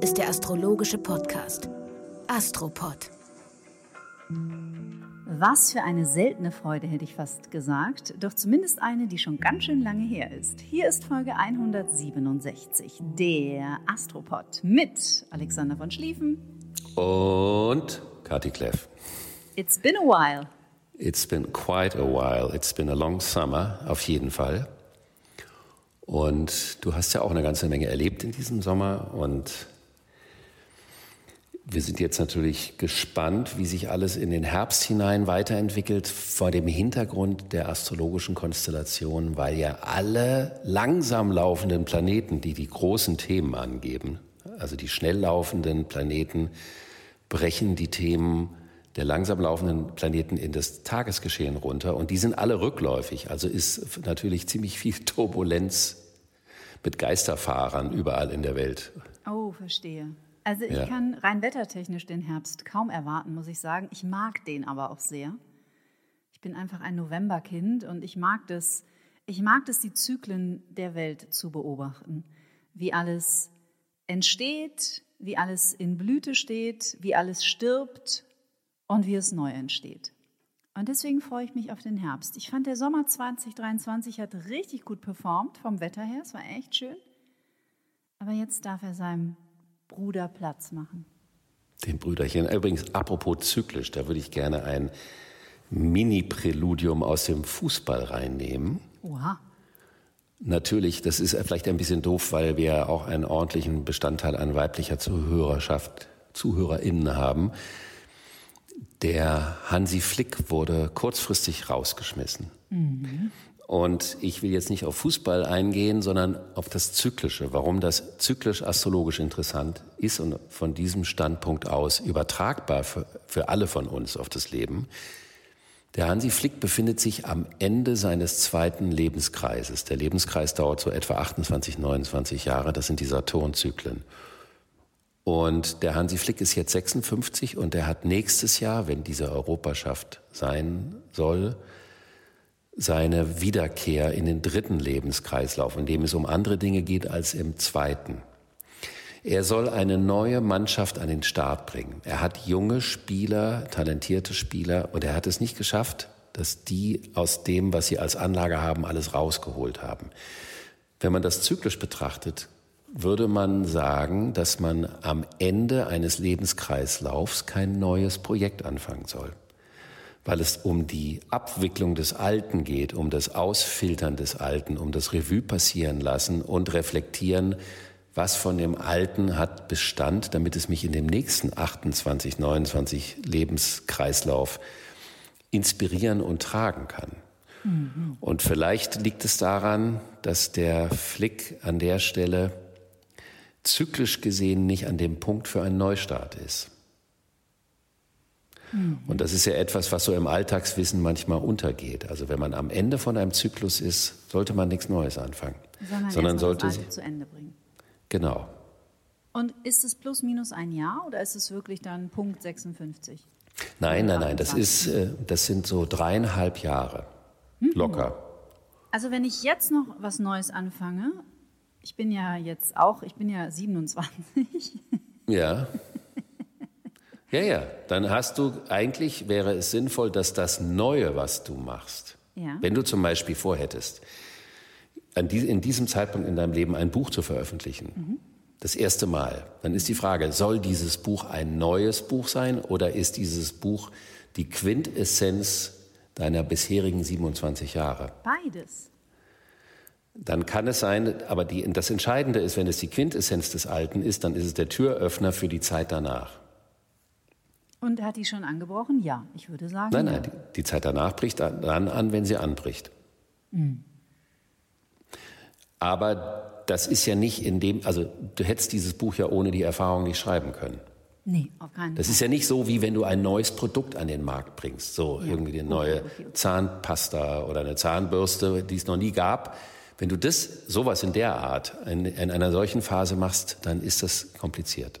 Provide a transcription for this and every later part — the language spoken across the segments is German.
Ist der astrologische Podcast Astropod. Was für eine seltene Freude, hätte ich fast gesagt, doch zumindest eine, die schon ganz schön lange her ist. Hier ist Folge 167, der Astropod mit Alexander von Schlieffen und Kati Kleff. It's been a while. It's been quite a while. It's been a long summer, auf jeden Fall. Und du hast ja auch eine ganze Menge erlebt in diesem Sommer und wir sind jetzt natürlich gespannt, wie sich alles in den Herbst hinein weiterentwickelt, vor dem Hintergrund der astrologischen Konstellation, weil ja alle langsam laufenden Planeten, die die großen Themen angeben, also die schnell laufenden Planeten, brechen die Themen der langsam laufenden Planeten in das Tagesgeschehen runter und die sind alle rückläufig. Also ist natürlich ziemlich viel Turbulenz mit Geisterfahrern überall in der Welt. Oh, verstehe. Also ich ja. kann rein wettertechnisch den Herbst kaum erwarten, muss ich sagen. Ich mag den aber auch sehr. Ich bin einfach ein Novemberkind und ich mag das, ich mag das, die Zyklen der Welt zu beobachten. Wie alles entsteht, wie alles in Blüte steht, wie alles stirbt und wie es neu entsteht. Und deswegen freue ich mich auf den Herbst. Ich fand, der Sommer 2023 hat richtig gut performt vom Wetter her. Es war echt schön. Aber jetzt darf er seinem Bruder Platz machen. Dem Brüderchen. Übrigens, apropos zyklisch, da würde ich gerne ein Mini-Präludium aus dem Fußball reinnehmen. Oha. Natürlich, das ist vielleicht ein bisschen doof, weil wir auch einen ordentlichen Bestandteil an weiblicher Zuhörerschaft, ZuhörerInnen haben. Der Hansi Flick wurde kurzfristig rausgeschmissen. Mhm. Und ich will jetzt nicht auf Fußball eingehen, sondern auf das Zyklische, warum das zyklisch astrologisch interessant ist und von diesem Standpunkt aus übertragbar für, für alle von uns auf das Leben. Der Hansi Flick befindet sich am Ende seines zweiten Lebenskreises. Der Lebenskreis dauert so etwa 28, 29 Jahre. Das sind die Saturnzyklen. Und der Hansi Flick ist jetzt 56 und er hat nächstes Jahr, wenn diese Europaschaft sein soll, seine Wiederkehr in den dritten Lebenskreislauf, in dem es um andere Dinge geht als im zweiten. Er soll eine neue Mannschaft an den Start bringen. Er hat junge Spieler, talentierte Spieler und er hat es nicht geschafft, dass die aus dem, was sie als Anlage haben, alles rausgeholt haben. Wenn man das zyklisch betrachtet, würde man sagen, dass man am Ende eines Lebenskreislaufs kein neues Projekt anfangen soll, weil es um die Abwicklung des Alten geht, um das Ausfiltern des Alten, um das Revue passieren lassen und reflektieren, was von dem Alten hat Bestand, damit es mich in dem nächsten 28, 29 Lebenskreislauf inspirieren und tragen kann. Mhm. Und vielleicht liegt es daran, dass der Flick an der Stelle zyklisch gesehen nicht an dem Punkt für einen Neustart ist. Mhm. Und das ist ja etwas, was so im Alltagswissen manchmal untergeht. Also wenn man am Ende von einem Zyklus ist, sollte man nichts Neues anfangen, sondern, sondern sollte das zu Ende bringen. Genau. Und ist es plus minus ein Jahr oder ist es wirklich dann Punkt 56? Nein, nein, nein. Das ist, äh, das sind so dreieinhalb Jahre mhm. locker. Also wenn ich jetzt noch was Neues anfange, ich bin ja jetzt auch, ich bin ja 27. Ja. Ja, ja. Dann hast du, eigentlich wäre es sinnvoll, dass das Neue, was du machst, ja. wenn du zum Beispiel vorhättest, in diesem Zeitpunkt in deinem Leben ein Buch zu veröffentlichen, mhm. das erste Mal, dann ist die Frage, soll dieses Buch ein neues Buch sein oder ist dieses Buch die Quintessenz deiner bisherigen 27 Jahre? Beides dann kann es sein, aber die, das Entscheidende ist, wenn es die Quintessenz des Alten ist, dann ist es der Türöffner für die Zeit danach. Und hat die schon angebrochen? Ja, ich würde sagen. Nein, ja. nein, die, die, Zeit danach bricht dann an, wenn sie anbricht. Mhm. Aber das ist ja nicht in dem, also du hättest dieses Buch ja ohne die Erfahrung nicht schreiben können. Nee, auf keinen Fall. Das ist ja nicht so, wie wenn du ein neues Produkt an den Markt bringst. So ja. irgendwie eine neue okay, okay. Zahnpasta oder eine Zahnbürste, die es noch nie gab wenn du das, sowas in der Art, in, in einer solchen Phase machst, dann ist das kompliziert.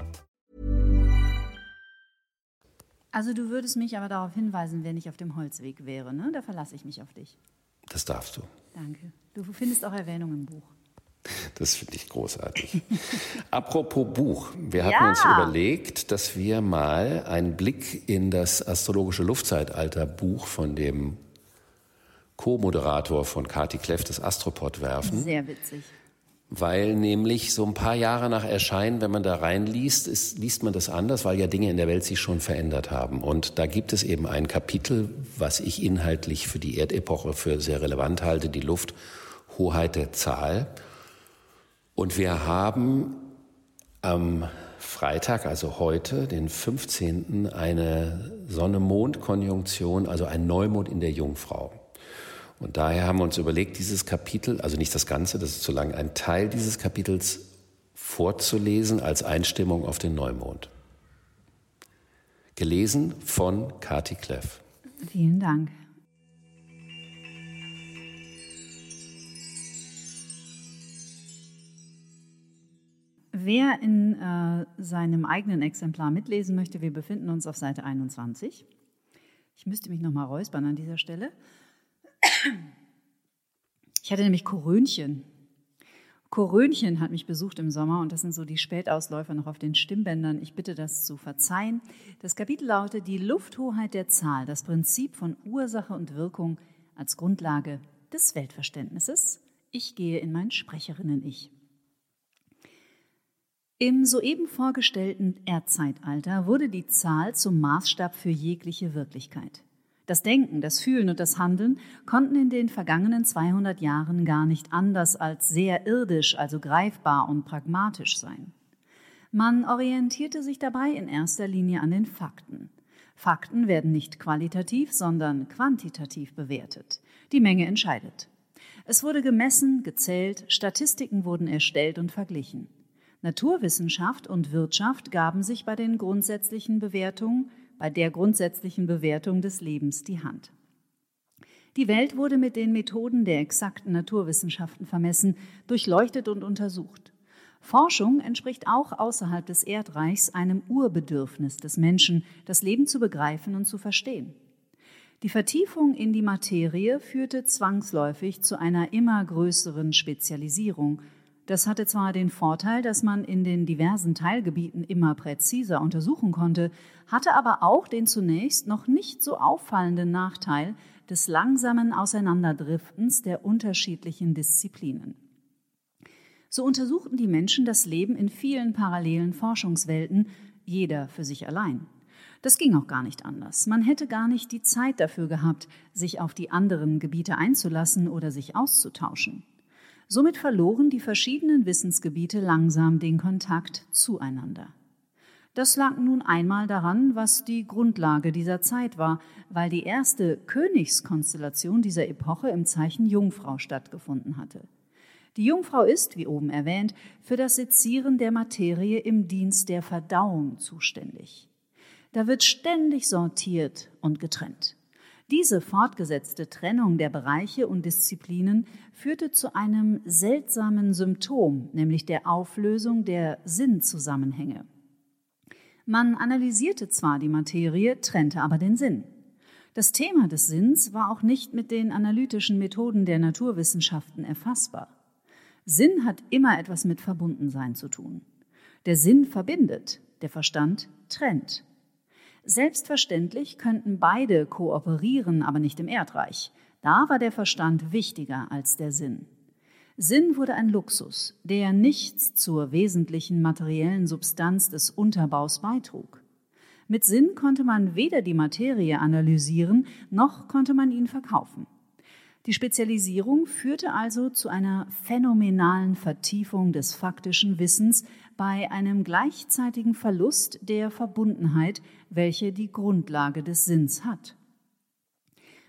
Also, du würdest mich aber darauf hinweisen, wenn ich auf dem Holzweg wäre, ne? Da verlasse ich mich auf dich. Das darfst du. Danke. Du findest auch Erwähnung im Buch. Das finde ich großartig. Apropos Buch. Wir hatten ja. uns überlegt, dass wir mal einen Blick in das astrologische Luftzeitalter Buch von dem Co-Moderator von Kati Kleff, das Astropod, werfen. Sehr witzig. Weil nämlich so ein paar Jahre nach Erscheinen, wenn man da reinliest, ist, liest man das anders, weil ja Dinge in der Welt sich schon verändert haben. Und da gibt es eben ein Kapitel, was ich inhaltlich für die Erdepoche für sehr relevant halte, die Lufthoheit der Zahl. Und wir haben am Freitag, also heute, den 15., eine Sonne-Mond-Konjunktion, also ein Neumond in der Jungfrau. Und daher haben wir uns überlegt, dieses Kapitel, also nicht das Ganze, das ist zu lang, ein Teil dieses Kapitels vorzulesen als Einstimmung auf den Neumond. Gelesen von Kati Kleff. Vielen Dank. Wer in äh, seinem eigenen Exemplar mitlesen möchte, wir befinden uns auf Seite 21. Ich müsste mich noch mal räuspern an dieser Stelle. Ich hatte nämlich Korönchen. Korönchen hat mich besucht im Sommer und das sind so die Spätausläufer noch auf den Stimmbändern. Ich bitte das zu verzeihen. Das Kapitel lautet Die Lufthoheit der Zahl, das Prinzip von Ursache und Wirkung als Grundlage des Weltverständnisses. Ich gehe in mein Sprecherinnen-Ich. Im soeben vorgestellten Erdzeitalter wurde die Zahl zum Maßstab für jegliche Wirklichkeit. Das Denken, das Fühlen und das Handeln konnten in den vergangenen 200 Jahren gar nicht anders als sehr irdisch, also greifbar und pragmatisch sein. Man orientierte sich dabei in erster Linie an den Fakten. Fakten werden nicht qualitativ, sondern quantitativ bewertet. Die Menge entscheidet. Es wurde gemessen, gezählt, Statistiken wurden erstellt und verglichen. Naturwissenschaft und Wirtschaft gaben sich bei den grundsätzlichen Bewertungen bei der grundsätzlichen Bewertung des Lebens die Hand. Die Welt wurde mit den Methoden der exakten Naturwissenschaften vermessen, durchleuchtet und untersucht. Forschung entspricht auch außerhalb des Erdreichs einem Urbedürfnis des Menschen, das Leben zu begreifen und zu verstehen. Die Vertiefung in die Materie führte zwangsläufig zu einer immer größeren Spezialisierung, das hatte zwar den Vorteil, dass man in den diversen Teilgebieten immer präziser untersuchen konnte, hatte aber auch den zunächst noch nicht so auffallenden Nachteil des langsamen Auseinanderdriftens der unterschiedlichen Disziplinen. So untersuchten die Menschen das Leben in vielen parallelen Forschungswelten, jeder für sich allein. Das ging auch gar nicht anders. Man hätte gar nicht die Zeit dafür gehabt, sich auf die anderen Gebiete einzulassen oder sich auszutauschen. Somit verloren die verschiedenen Wissensgebiete langsam den Kontakt zueinander. Das lag nun einmal daran, was die Grundlage dieser Zeit war, weil die erste Königskonstellation dieser Epoche im Zeichen Jungfrau stattgefunden hatte. Die Jungfrau ist, wie oben erwähnt, für das Sezieren der Materie im Dienst der Verdauung zuständig. Da wird ständig sortiert und getrennt. Diese fortgesetzte Trennung der Bereiche und Disziplinen führte zu einem seltsamen Symptom, nämlich der Auflösung der Sinnzusammenhänge. Man analysierte zwar die Materie, trennte aber den Sinn. Das Thema des Sinns war auch nicht mit den analytischen Methoden der Naturwissenschaften erfassbar. Sinn hat immer etwas mit Verbundensein zu tun. Der Sinn verbindet, der Verstand trennt. Selbstverständlich könnten beide kooperieren, aber nicht im Erdreich. Da war der Verstand wichtiger als der Sinn. Sinn wurde ein Luxus, der nichts zur wesentlichen materiellen Substanz des Unterbaus beitrug. Mit Sinn konnte man weder die Materie analysieren, noch konnte man ihn verkaufen. Die Spezialisierung führte also zu einer phänomenalen Vertiefung des faktischen Wissens bei einem gleichzeitigen Verlust der Verbundenheit, welche die Grundlage des Sinns hat.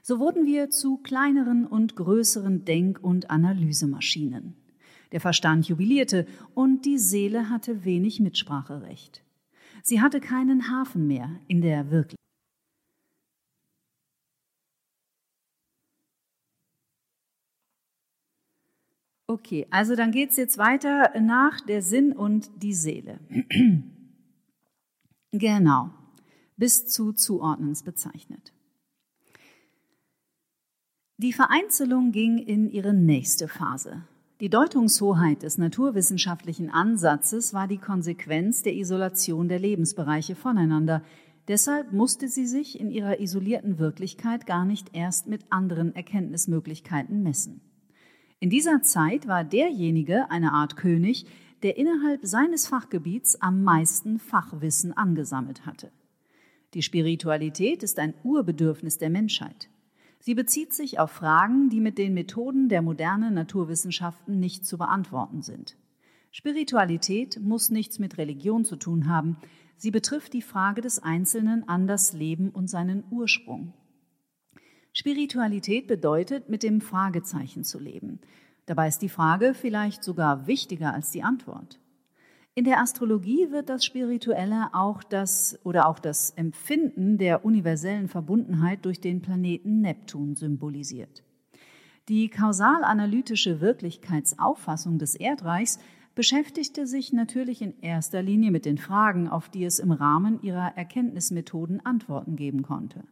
So wurden wir zu kleineren und größeren Denk- und Analysemaschinen. Der Verstand jubilierte und die Seele hatte wenig Mitspracherecht. Sie hatte keinen Hafen mehr in der Wirklichkeit. Okay, also dann geht es jetzt weiter nach der Sinn und die Seele. genau, bis zu Zuordnens bezeichnet. Die Vereinzelung ging in ihre nächste Phase. Die Deutungshoheit des naturwissenschaftlichen Ansatzes war die Konsequenz der Isolation der Lebensbereiche voneinander. Deshalb musste sie sich in ihrer isolierten Wirklichkeit gar nicht erst mit anderen Erkenntnismöglichkeiten messen. In dieser Zeit war derjenige eine Art König, der innerhalb seines Fachgebiets am meisten Fachwissen angesammelt hatte. Die Spiritualität ist ein Urbedürfnis der Menschheit. Sie bezieht sich auf Fragen, die mit den Methoden der modernen Naturwissenschaften nicht zu beantworten sind. Spiritualität muss nichts mit Religion zu tun haben. Sie betrifft die Frage des Einzelnen an das Leben und seinen Ursprung. Spiritualität bedeutet, mit dem Fragezeichen zu leben. Dabei ist die Frage vielleicht sogar wichtiger als die Antwort. In der Astrologie wird das Spirituelle auch das oder auch das Empfinden der universellen Verbundenheit durch den Planeten Neptun symbolisiert. Die kausal-analytische Wirklichkeitsauffassung des Erdreichs beschäftigte sich natürlich in erster Linie mit den Fragen, auf die es im Rahmen ihrer Erkenntnismethoden Antworten geben konnte.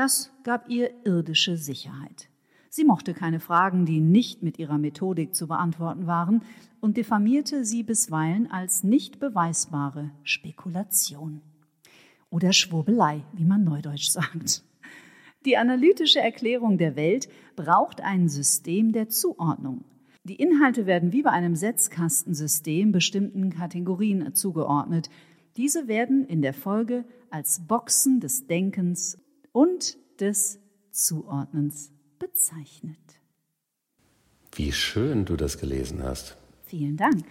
Das gab ihr irdische Sicherheit. Sie mochte keine Fragen, die nicht mit ihrer Methodik zu beantworten waren, und diffamierte sie bisweilen als nicht beweisbare Spekulation oder Schwurbelei, wie man neudeutsch sagt. Die analytische Erklärung der Welt braucht ein System der Zuordnung. Die Inhalte werden wie bei einem Setzkastensystem bestimmten Kategorien zugeordnet. Diese werden in der Folge als Boxen des Denkens und des Zuordnens bezeichnet. Wie schön du das gelesen hast. Vielen Dank.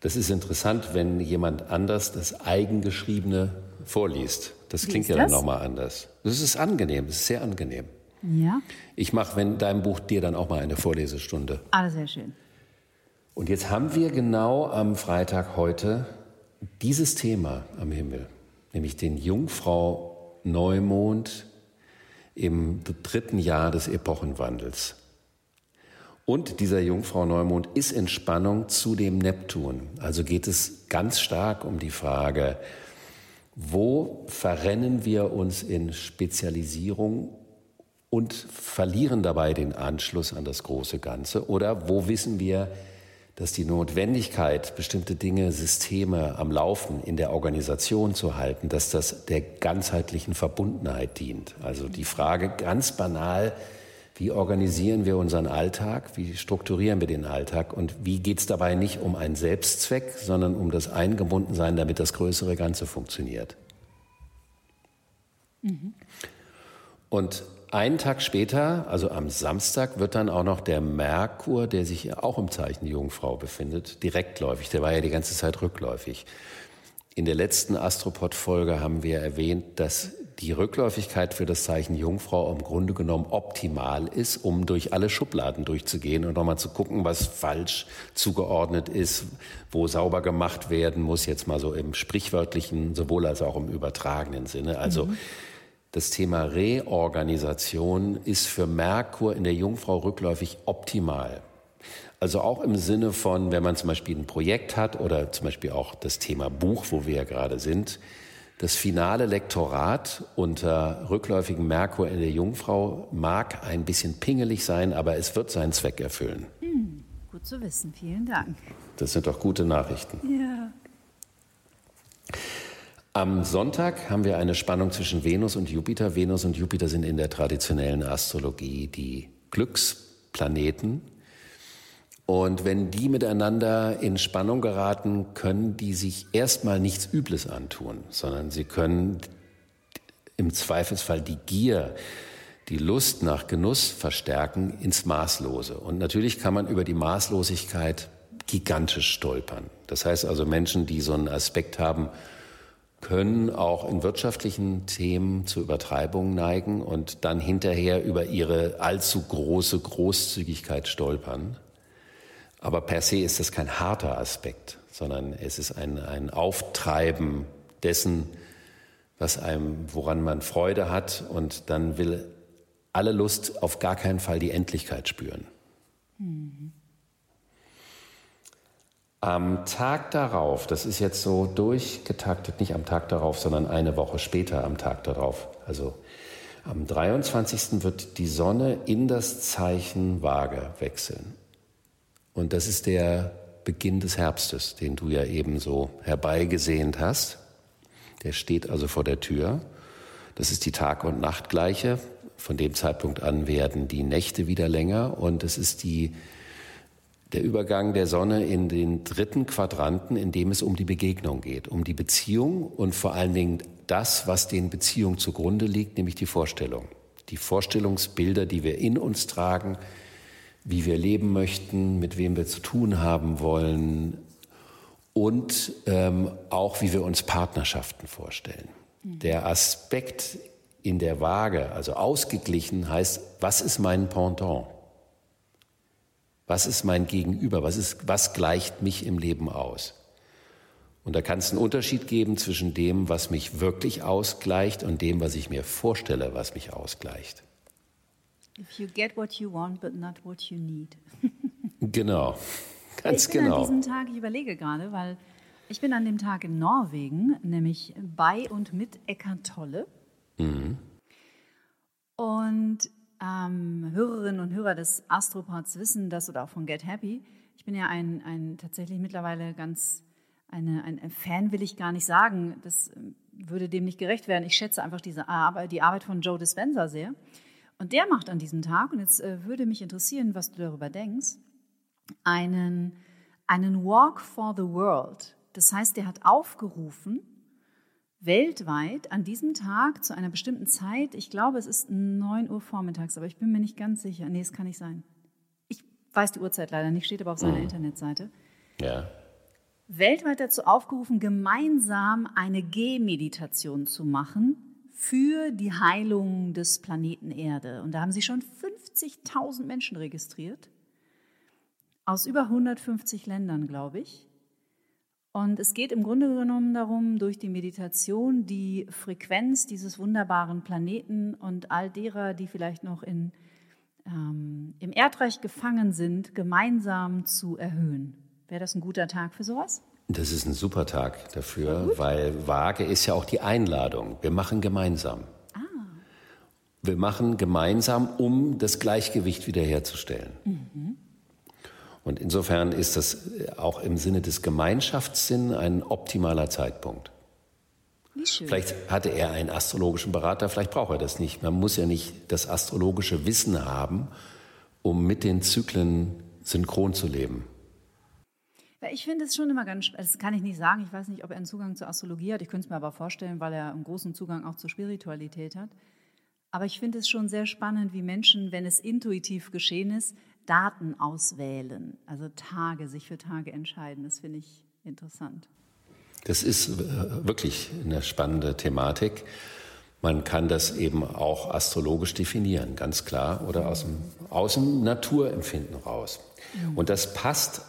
Das ist interessant, wenn jemand anders das Eigengeschriebene vorliest. Das Wie klingt ja dann nochmal anders. Das ist angenehm, das ist sehr angenehm. Ja. Ich mache in deinem Buch dir dann auch mal eine Vorlesestunde. Ah, sehr schön. Und jetzt haben wir genau am Freitag heute dieses Thema am Himmel, nämlich den Jungfrau Neumond im dritten Jahr des Epochenwandels. Und dieser Jungfrau Neumond ist in Spannung zu dem Neptun. Also geht es ganz stark um die Frage, wo verrennen wir uns in Spezialisierung und verlieren dabei den Anschluss an das große Ganze? Oder wo wissen wir, dass die Notwendigkeit, bestimmte Dinge, Systeme am Laufen in der Organisation zu halten, dass das der ganzheitlichen Verbundenheit dient. Also die Frage ganz banal, wie organisieren wir unseren Alltag, wie strukturieren wir den Alltag und wie geht es dabei nicht um einen Selbstzweck, sondern um das Eingebundensein, damit das größere Ganze funktioniert. Mhm. Und einen Tag später, also am Samstag, wird dann auch noch der Merkur, der sich auch im Zeichen Jungfrau befindet, direktläufig. Der war ja die ganze Zeit rückläufig. In der letzten Astropod-Folge haben wir erwähnt, dass die Rückläufigkeit für das Zeichen Jungfrau im Grunde genommen optimal ist, um durch alle Schubladen durchzugehen und nochmal zu gucken, was falsch zugeordnet ist, wo sauber gemacht werden muss, jetzt mal so im sprichwörtlichen, sowohl als auch im übertragenen Sinne. Also mhm das Thema Reorganisation ist für Merkur in der Jungfrau rückläufig optimal. Also auch im Sinne von, wenn man zum Beispiel ein Projekt hat oder zum Beispiel auch das Thema Buch, wo wir ja gerade sind, das finale Lektorat unter rückläufigem Merkur in der Jungfrau mag ein bisschen pingelig sein, aber es wird seinen Zweck erfüllen. Hm, gut zu wissen, vielen Dank. Das sind doch gute Nachrichten. Ja. Am Sonntag haben wir eine Spannung zwischen Venus und Jupiter. Venus und Jupiter sind in der traditionellen Astrologie die Glücksplaneten. Und wenn die miteinander in Spannung geraten, können die sich erstmal nichts Übles antun, sondern sie können im Zweifelsfall die Gier, die Lust nach Genuss verstärken ins Maßlose. Und natürlich kann man über die Maßlosigkeit gigantisch stolpern. Das heißt also Menschen, die so einen Aspekt haben, können auch in wirtschaftlichen Themen zu Übertreibungen neigen und dann hinterher über ihre allzu große Großzügigkeit stolpern. Aber per se ist das kein harter Aspekt, sondern es ist ein, ein Auftreiben dessen, was einem, woran man Freude hat und dann will alle Lust auf gar keinen Fall die Endlichkeit spüren. Mhm. Am Tag darauf, das ist jetzt so durchgetaktet, nicht am Tag darauf, sondern eine Woche später am Tag darauf, also am 23. wird die Sonne in das Zeichen Waage wechseln. Und das ist der Beginn des Herbstes, den du ja eben so herbeigesehnt hast. Der steht also vor der Tür. Das ist die Tag- und Nachtgleiche. Von dem Zeitpunkt an werden die Nächte wieder länger und es ist die der Übergang der Sonne in den dritten Quadranten, in dem es um die Begegnung geht, um die Beziehung und vor allen Dingen das, was den Beziehungen zugrunde liegt, nämlich die Vorstellung. Die Vorstellungsbilder, die wir in uns tragen, wie wir leben möchten, mit wem wir zu tun haben wollen und ähm, auch wie wir uns Partnerschaften vorstellen. Mhm. Der Aspekt in der Waage, also ausgeglichen, heißt, was ist mein Pendant? Was ist mein Gegenüber? Was, ist, was gleicht mich im Leben aus? Und da kann es einen Unterschied geben zwischen dem, was mich wirklich ausgleicht und dem, was ich mir vorstelle, was mich ausgleicht. If you get what you want, but not what you need. genau, ganz ich bin genau. An diesem Tag, ich überlege gerade, weil ich bin an dem Tag in Norwegen, nämlich bei und mit Eckart Tolle. Mhm. Und ähm, Hörerinnen und Hörer des Astropods wissen das oder auch von Get Happy. Ich bin ja ein, ein tatsächlich mittlerweile ganz eine, ein Fan will ich gar nicht sagen. Das ähm, würde dem nicht gerecht werden. Ich schätze einfach diese Arbeit, die Arbeit von Joe Dispenza sehr. Und der macht an diesem Tag, und jetzt äh, würde mich interessieren, was du darüber denkst, einen, einen Walk for the World. Das heißt, der hat aufgerufen, weltweit an diesem Tag zu einer bestimmten Zeit, ich glaube, es ist 9 Uhr vormittags, aber ich bin mir nicht ganz sicher. Nee, es kann nicht sein. Ich weiß die Uhrzeit leider nicht, steht aber auf seiner mhm. Internetseite. Ja. Weltweit dazu aufgerufen, gemeinsam eine Gehmeditation zu machen für die Heilung des Planeten Erde. Und da haben sie schon 50.000 Menschen registriert, aus über 150 Ländern, glaube ich. Und es geht im Grunde genommen darum, durch die Meditation die Frequenz dieses wunderbaren Planeten und all derer, die vielleicht noch in, ähm, im Erdreich gefangen sind, gemeinsam zu erhöhen. Wäre das ein guter Tag für sowas? Das ist ein super Tag dafür, weil Waage ist ja auch die Einladung. Wir machen gemeinsam. Ah. Wir machen gemeinsam, um das Gleichgewicht wiederherzustellen. Mhm. Und insofern ist das auch im Sinne des Gemeinschaftssinns ein optimaler Zeitpunkt. Vielleicht hatte er einen astrologischen Berater, vielleicht braucht er das nicht. Man muss ja nicht das astrologische Wissen haben, um mit den Zyklen synchron zu leben. Ich finde es schon immer ganz, das kann ich nicht sagen, ich weiß nicht, ob er einen Zugang zur Astrologie hat, ich könnte es mir aber vorstellen, weil er einen großen Zugang auch zur Spiritualität hat. Aber ich finde es schon sehr spannend, wie Menschen, wenn es intuitiv geschehen ist, Daten auswählen, also Tage, sich für Tage entscheiden. Das finde ich interessant. Das ist äh, wirklich eine spannende Thematik. Man kann das eben auch astrologisch definieren, ganz klar, oder aus dem, aus dem Naturempfinden raus. Und das passt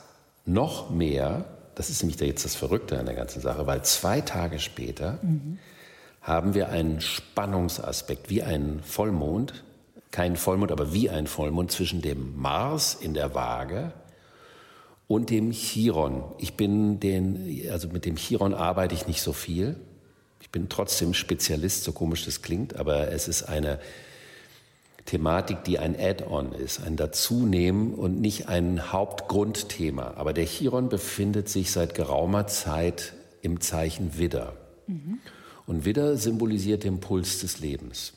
noch mehr, das ist nämlich jetzt das Verrückte an der ganzen Sache, weil zwei Tage später mhm. haben wir einen Spannungsaspekt, wie ein Vollmond, kein Vollmond, aber wie ein Vollmond zwischen dem Mars in der Waage und dem Chiron. Ich bin den, also mit dem Chiron arbeite ich nicht so viel. Ich bin trotzdem Spezialist, so komisch das klingt, aber es ist eine Thematik, die ein Add-on ist, ein Dazunehmen und nicht ein Hauptgrundthema. Aber der Chiron befindet sich seit geraumer Zeit im Zeichen Widder. Mhm. Und Widder symbolisiert den Puls des Lebens.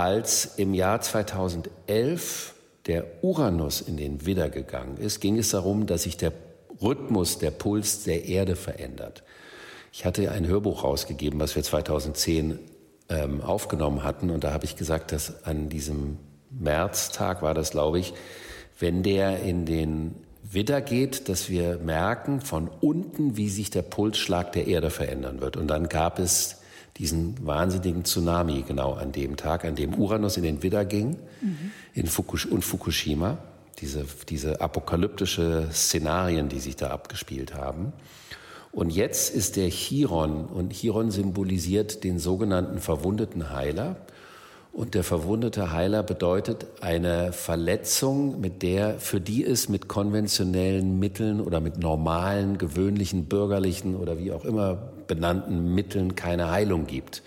Als im Jahr 2011 der Uranus in den Widder gegangen ist, ging es darum, dass sich der Rhythmus, der Puls der Erde verändert. Ich hatte ein Hörbuch rausgegeben, was wir 2010 ähm, aufgenommen hatten, und da habe ich gesagt, dass an diesem Märztag war das, glaube ich, wenn der in den Widder geht, dass wir merken von unten, wie sich der Pulsschlag der Erde verändern wird. Und dann gab es diesen wahnsinnigen Tsunami genau an dem Tag, an dem Uranus in den Widder ging mhm. in Fukush und Fukushima. Diese, diese apokalyptische Szenarien, die sich da abgespielt haben. Und jetzt ist der Chiron und Chiron symbolisiert den sogenannten verwundeten Heiler. Und der verwundete Heiler bedeutet eine Verletzung, mit der, für die es mit konventionellen Mitteln oder mit normalen, gewöhnlichen, bürgerlichen oder wie auch immer benannten Mitteln keine Heilung gibt.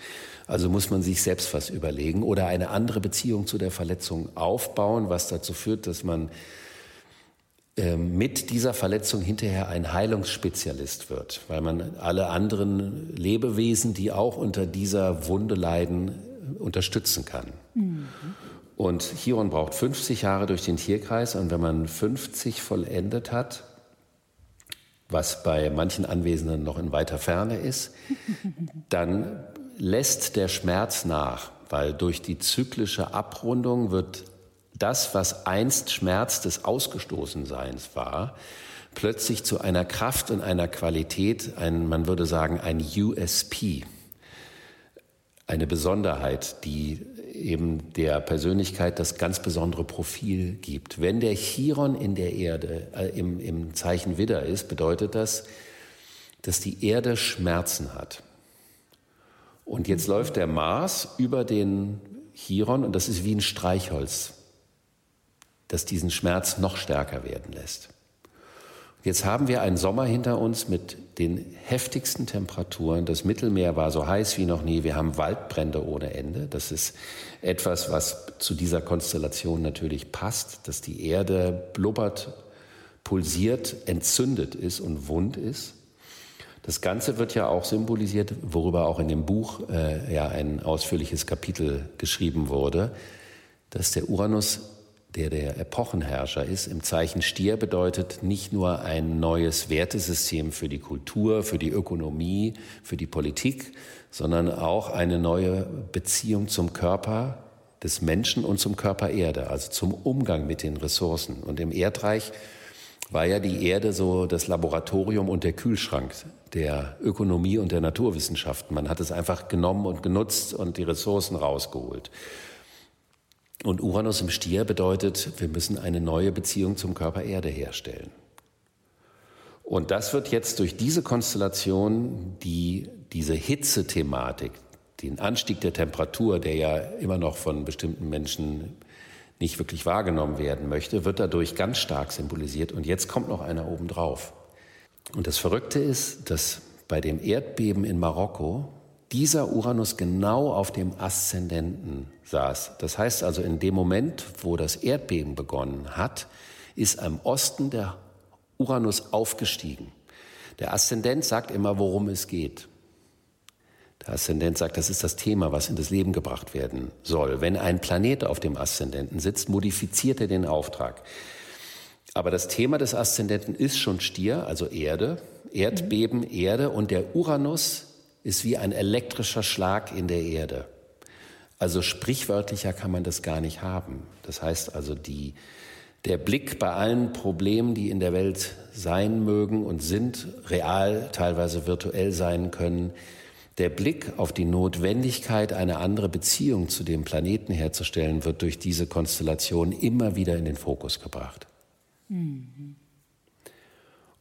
Also muss man sich selbst was überlegen oder eine andere Beziehung zu der Verletzung aufbauen, was dazu führt, dass man ähm, mit dieser Verletzung hinterher ein Heilungsspezialist wird, weil man alle anderen Lebewesen, die auch unter dieser Wunde leiden, unterstützen kann. Mhm. Und Chiron braucht 50 Jahre durch den Tierkreis und wenn man 50 vollendet hat, was bei manchen Anwesenden noch in weiter Ferne ist, dann lässt der Schmerz nach, weil durch die zyklische Abrundung wird das, was einst Schmerz des Ausgestoßenseins war, plötzlich zu einer Kraft und einer Qualität, ein, man würde sagen, ein USP, eine Besonderheit, die eben der Persönlichkeit das ganz besondere Profil gibt. Wenn der Chiron in der Erde, äh, im, im Zeichen Widder ist, bedeutet das, dass die Erde Schmerzen hat. Und jetzt läuft der Mars über den Chiron und das ist wie ein Streichholz das diesen Schmerz noch stärker werden lässt. Jetzt haben wir einen Sommer hinter uns mit den heftigsten Temperaturen. Das Mittelmeer war so heiß wie noch nie. Wir haben Waldbrände ohne Ende. Das ist etwas, was zu dieser Konstellation natürlich passt, dass die Erde blubbert, pulsiert, entzündet ist und wund ist. Das Ganze wird ja auch symbolisiert, worüber auch in dem Buch äh, ja ein ausführliches Kapitel geschrieben wurde, dass der Uranus der der Epochenherrscher ist, im Zeichen Stier bedeutet nicht nur ein neues Wertesystem für die Kultur, für die Ökonomie, für die Politik, sondern auch eine neue Beziehung zum Körper des Menschen und zum Körper Erde, also zum Umgang mit den Ressourcen. Und im Erdreich war ja die Erde so das Laboratorium und der Kühlschrank der Ökonomie und der Naturwissenschaften. Man hat es einfach genommen und genutzt und die Ressourcen rausgeholt. Und Uranus im Stier bedeutet, wir müssen eine neue Beziehung zum Körper Erde herstellen. Und das wird jetzt durch diese Konstellation, die diese Hitze-Thematik, den Anstieg der Temperatur, der ja immer noch von bestimmten Menschen nicht wirklich wahrgenommen werden möchte, wird dadurch ganz stark symbolisiert. Und jetzt kommt noch einer obendrauf. Und das Verrückte ist, dass bei dem Erdbeben in Marokko dieser Uranus genau auf dem Aszendenten saß. Das heißt also, in dem Moment, wo das Erdbeben begonnen hat, ist am Osten der Uranus aufgestiegen. Der Aszendent sagt immer, worum es geht. Der Aszendent sagt, das ist das Thema, was in das Leben gebracht werden soll. Wenn ein Planet auf dem Aszendenten sitzt, modifiziert er den Auftrag. Aber das Thema des Aszendenten ist schon Stier, also Erde, Erdbeben, mhm. Erde und der Uranus ist wie ein elektrischer Schlag in der Erde. Also sprichwörtlicher kann man das gar nicht haben. Das heißt also, die, der Blick bei allen Problemen, die in der Welt sein mögen und sind, real, teilweise virtuell sein können, der Blick auf die Notwendigkeit, eine andere Beziehung zu dem Planeten herzustellen, wird durch diese Konstellation immer wieder in den Fokus gebracht. Mhm.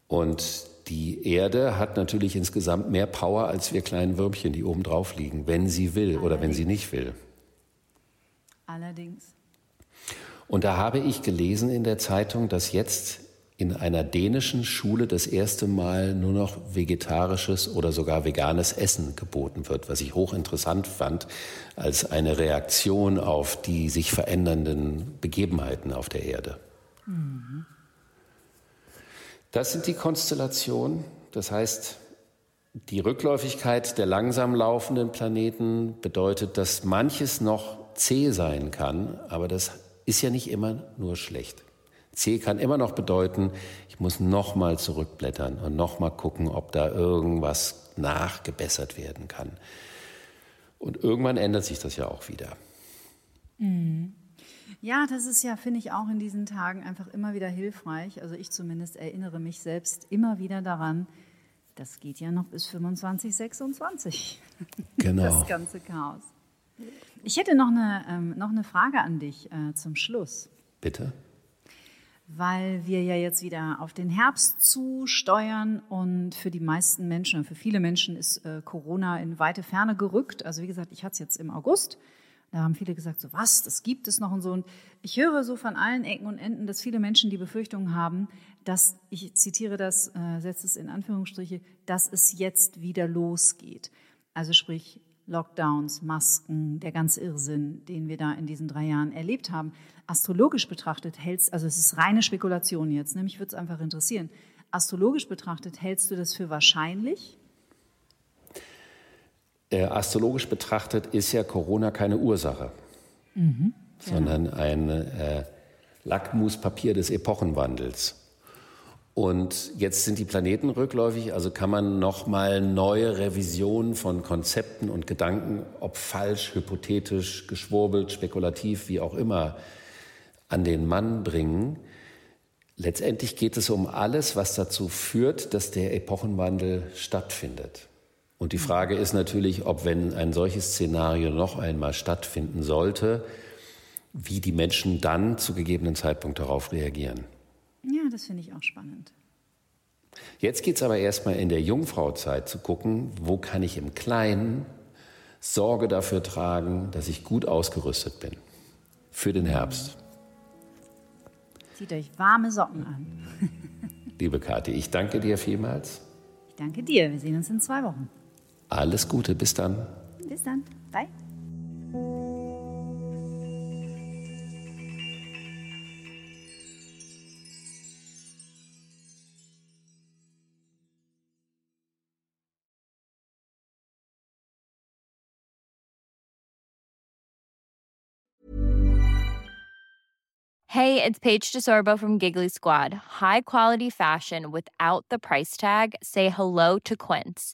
Und die Erde hat natürlich insgesamt mehr Power als wir kleinen Würmchen, die oben drauf liegen, wenn sie will Allerdings. oder wenn sie nicht will. Allerdings. Und da habe ich gelesen in der Zeitung, dass jetzt in einer dänischen Schule das erste Mal nur noch vegetarisches oder sogar veganes Essen geboten wird, was ich hochinteressant fand als eine Reaktion auf die sich verändernden Begebenheiten auf der Erde. Mhm. Das sind die Konstellationen. Das heißt, die Rückläufigkeit der langsam laufenden Planeten bedeutet, dass manches noch zäh sein kann, aber das ist ja nicht immer nur schlecht. C kann immer noch bedeuten, ich muss nochmal zurückblättern und nochmal gucken, ob da irgendwas nachgebessert werden kann. Und irgendwann ändert sich das ja auch wieder. Mhm. Ja, das ist ja, finde ich, auch in diesen Tagen einfach immer wieder hilfreich. Also ich zumindest erinnere mich selbst immer wieder daran, das geht ja noch bis 25, 26. Genau. Das ganze Chaos. Ich hätte noch eine, ähm, noch eine Frage an dich äh, zum Schluss. Bitte. Weil wir ja jetzt wieder auf den Herbst zusteuern und für die meisten Menschen, für viele Menschen ist äh, Corona in weite Ferne gerückt. Also wie gesagt, ich hatte es jetzt im August. Da haben viele gesagt, so was, das gibt es noch und so. Und ich höre so von allen Ecken und Enden, dass viele Menschen die Befürchtung haben, dass, ich zitiere das, äh, setze es in Anführungsstriche, dass es jetzt wieder losgeht. Also sprich Lockdowns, Masken, der ganze Irrsinn, den wir da in diesen drei Jahren erlebt haben. Astrologisch betrachtet hältst, also es ist reine Spekulation jetzt, nämlich würde es einfach interessieren. Astrologisch betrachtet hältst du das für wahrscheinlich? Äh, astrologisch betrachtet ist ja Corona keine Ursache, mhm, sondern ein äh, Lackmuspapier des Epochenwandels. Und jetzt sind die Planeten rückläufig, also kann man nochmal neue Revisionen von Konzepten und Gedanken, ob falsch, hypothetisch, geschwurbelt, spekulativ, wie auch immer, an den Mann bringen. Letztendlich geht es um alles, was dazu führt, dass der Epochenwandel stattfindet. Und die Frage ist natürlich, ob wenn ein solches Szenario noch einmal stattfinden sollte, wie die Menschen dann zu gegebenen Zeitpunkt darauf reagieren. Ja, das finde ich auch spannend. Jetzt geht es aber erstmal in der Jungfrauzeit zu gucken, wo kann ich im Kleinen Sorge dafür tragen, dass ich gut ausgerüstet bin für den Herbst. Zieht euch warme Socken an. Liebe Kathi, ich danke dir vielmals. Ich danke dir. Wir sehen uns in zwei Wochen. Alles Gute, bis dann. Bis dann. Bye. Hey, it's Paige DeSorbo from Giggly Squad. High quality fashion without the price tag. Say hello to Quince.